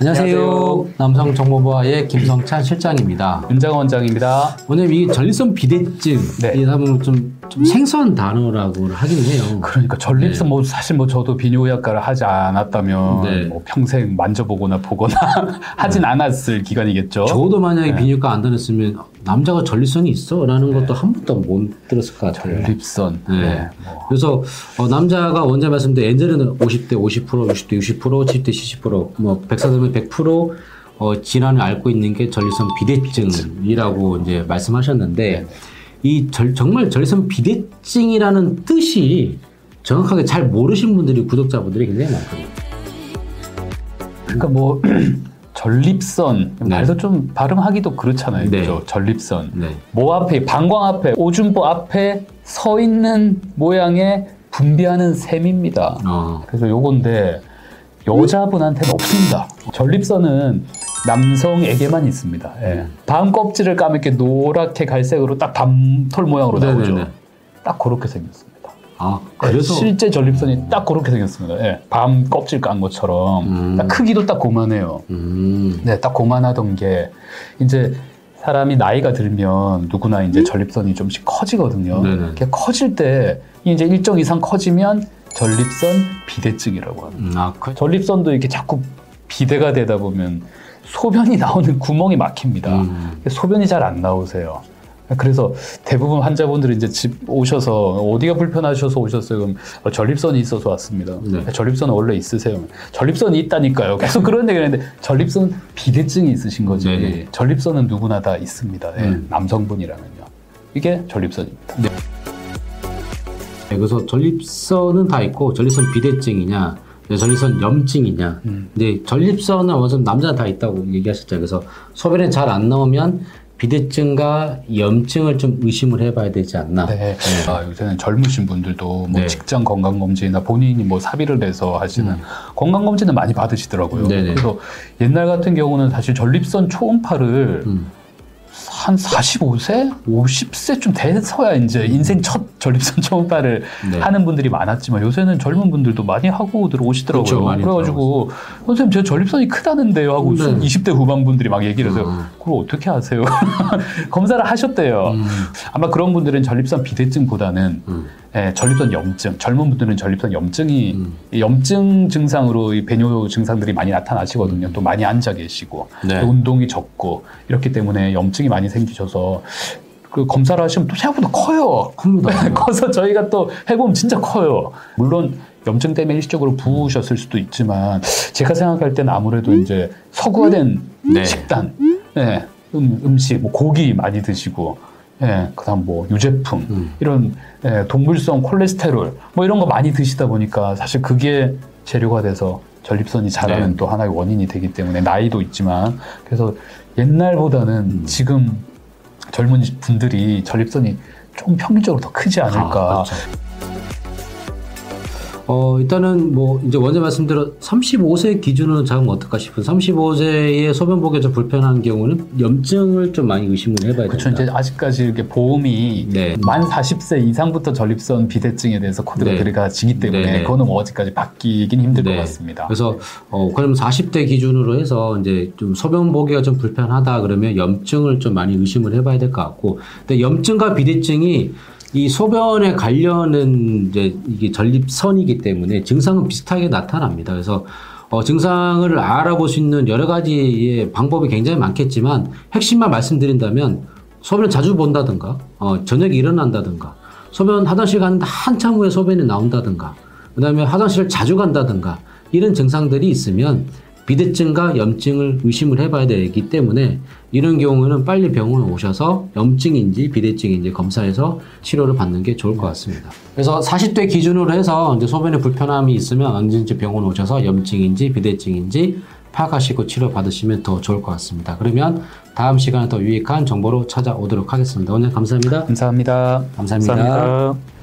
안녕하세요. 남성정보부와의 김성찬 실장입니다. 윤장 원장입니다. 오늘 이 전립선 비대증 네. 이 하면 좀, 좀 생소한 단어라고 하긴 해요. 그러니까 전립선 네. 뭐 사실 뭐 저도 비뇨의학과를 하지 않았다면 네. 뭐 평생 만져보거나 보거나 하진 않았을 기간이겠죠. 저도 만약에 네. 비뇨기과 안 다녔으면 남자가 전립선이 있어? 라는 것도 한 번도 못 들었을 것 같아요. 전립선. 네. 네. 뭐. 그래서 어, 남자가 원자 말씀대로 엔젤은 50대 50%, 60대 60%, 70대 70%, 뭐 백사되면 100% 어, 질환을 앓고 있는 게 전립선 비대증이라고 이제 말씀하셨는데 이 절- 정말 전립선 비대증이라는 뜻이 정확하게 잘 모르신 분들이 구독자분들이 굉장히 많거든요. 그러니까 뭐 전립선 네. 말도 좀 발음하기도 그렇잖아요. 네. 그죠? 전립선. 네. 모 앞에 방광 앞에 오줌보 앞에 서 있는 모양의 분비하는 셈입니다. 어, 그래서 요건데 여자분한테는 없습니다. 전립선은 남성에게만 있습니다. 예. 밤 껍질을 까면 이렇게 노랗게 갈색으로 딱 밤톨 모양으로 나오죠. 네네네. 딱 그렇게 생겼습니다. 아, 그래서 그래서 실제 전립선이 딱 그렇게 생겼습니다. 예. 밤 껍질 깐 것처럼 음. 딱 크기도 딱 고만해요. 음, 네, 딱 고만하던 게 이제 사람이 나이가 들면 누구나 이제 전립선이 좀씩 커지거든요. 네네. 이렇게 커질 때 이제 일정 이상 커지면 전립선 비대증이라고 합니다. 음, 아, 그, 전립선도 이렇게 자꾸 비대가 되다 보면 소변이 나오는 구멍이 막힙니다. 음. 소변이 잘 안 나오세요. 그래서 대부분 환자분들이 이제 집 오셔서 어디가 불편하셔서 오셨어요? 그럼 어, 전립선이 있어서 왔습니다. 네. 전립선은 원래 있으세요? 전립선이 있다니까요. 계속 그런 얘기를 했는데 전립선 비대증이 있으신 거지. 네네. 전립선은 누구나 다 있습니다. 예, 음. 남성분이라면요. 이게 전립선입니다. 네, 그래서 전립선은 다 있고 전립선 비대증이냐, 네, 전립선 염증이냐. 음. 근데 전립선은 완전 남자 다 있다고 얘기하셨잖아요. 그래서 소변에 잘안 나오면 비대증과 염증을 좀 의심을 해봐야 되지 않나. 네. 아, 요새는 젊으신 분들도 뭐 네. 직장 건강검진이나 본인이 뭐 사비를 내서 하시는 건강검진을 많이 받으시더라고요. 음. 네네. 그래서 옛날 같은 경우는 사실 전립선 초음파를 음. 한 45세, 50세쯤 돼서야 이제 인생 첫 전립선 초음파를 네. 하는 분들이 많았지만 요새는 젊은 분들도 많이 하고 들어오시더라고요. 그렇죠, 많이 그래가지고 선생님 제 전립선이 크다는데요 하고 네. 20대 후반 분들이 막 얘기를 해서 음. 그걸 어떻게 하세요? 검사를 하셨대요. 음. 아마 그런 분들은 전립선 비대증보다는 음. 예, 전립선 염증, 젊은 분들은 전립선 염증이 음. 이 염증 증상으로 이 배뇨 증상들이 많이 나타나시거든요. 또 많이 앉아 계시고 네. 또 운동이 적고 이렇기 때문에 염증이 많이 생기셔서 그 검사를 하시면 또 생각보다 커요. 커서 저희가 또 해보면 진짜 커요. 물론 염증 때문에 일시적으로 부으셨을 수도 있지만 제가 생각할 때는 아무래도 이제 서구화된 네. 식단, 예, 음, 음식, 뭐 고기 많이 드시고, 예, 그다음 뭐 유제품 음. 이런 예, 동물성 콜레스테롤 뭐 이런 거 많이 드시다 보니까 사실 그게 재료가 돼서 전립선이 자라는 네. 또 하나의 원인이 되기 때문에 나이도 있지만 그래서 옛날보다는 음. 지금 젊은 분들이 전립선이 좀 평균적으로 더 크지 않을까. 아, 그렇죠. 어, 일단은 뭐 이제 원래 말씀대로 35세 기준으로 잡으면 어떨까 싶은 35세의 소변 보기가 좀 불편한 경우는 염증을 좀 많이 의심을 해봐야 그렇죠. 된다. 이제 아직까지 이렇게 보험이 네. 만 40세 이상부터 전립선 비대증에 대해서 코드가 네. 들어가지기 때문에 네, 네. 그거는 뭐 어디까지 바뀌긴 힘들 네. 것 같습니다. 그래서 어 그럼 40대 기준으로 해서 이제 좀 소변 보기가 좀 불편하다 그러면 염증을 좀 많이 의심을 해봐야 될 것 같고, 근데 염증과 비대증이 이 소변에 관련은 이제 이게 전립선이기 때문에 증상은 비슷하게 나타납니다. 그래서 어, 증상을 알아볼 수 있는 여러 가지의 방법이 굉장히 많겠지만 핵심만 말씀드린다면 소변을 자주 본다든가, 어, 저녁에 일어난다든가, 소변 화장실 가는데 한참 후에 소변이 나온다든가, 그 다음에 화장실을 자주 간다든가, 이런 증상들이 있으면 비대증과 염증을 의심을 해봐야 되기 때문에 이런 경우는 빨리 병원에 오셔서 염증인지 비대증인지 검사해서 치료를 받는 게 좋을 것 같습니다. 그래서 40대 기준으로 해서 이제 소변에 불편함이 있으면 언제든지 병원 오셔서 염증인지 비대증인지 파악하시고 치료 받으시면 더 좋을 것 같습니다. 그러면 다음 시간에 더 유익한 정보로 찾아오도록 하겠습니다. 오늘 감사합니다. 감사합니다. 감사합니다. 감사합니다.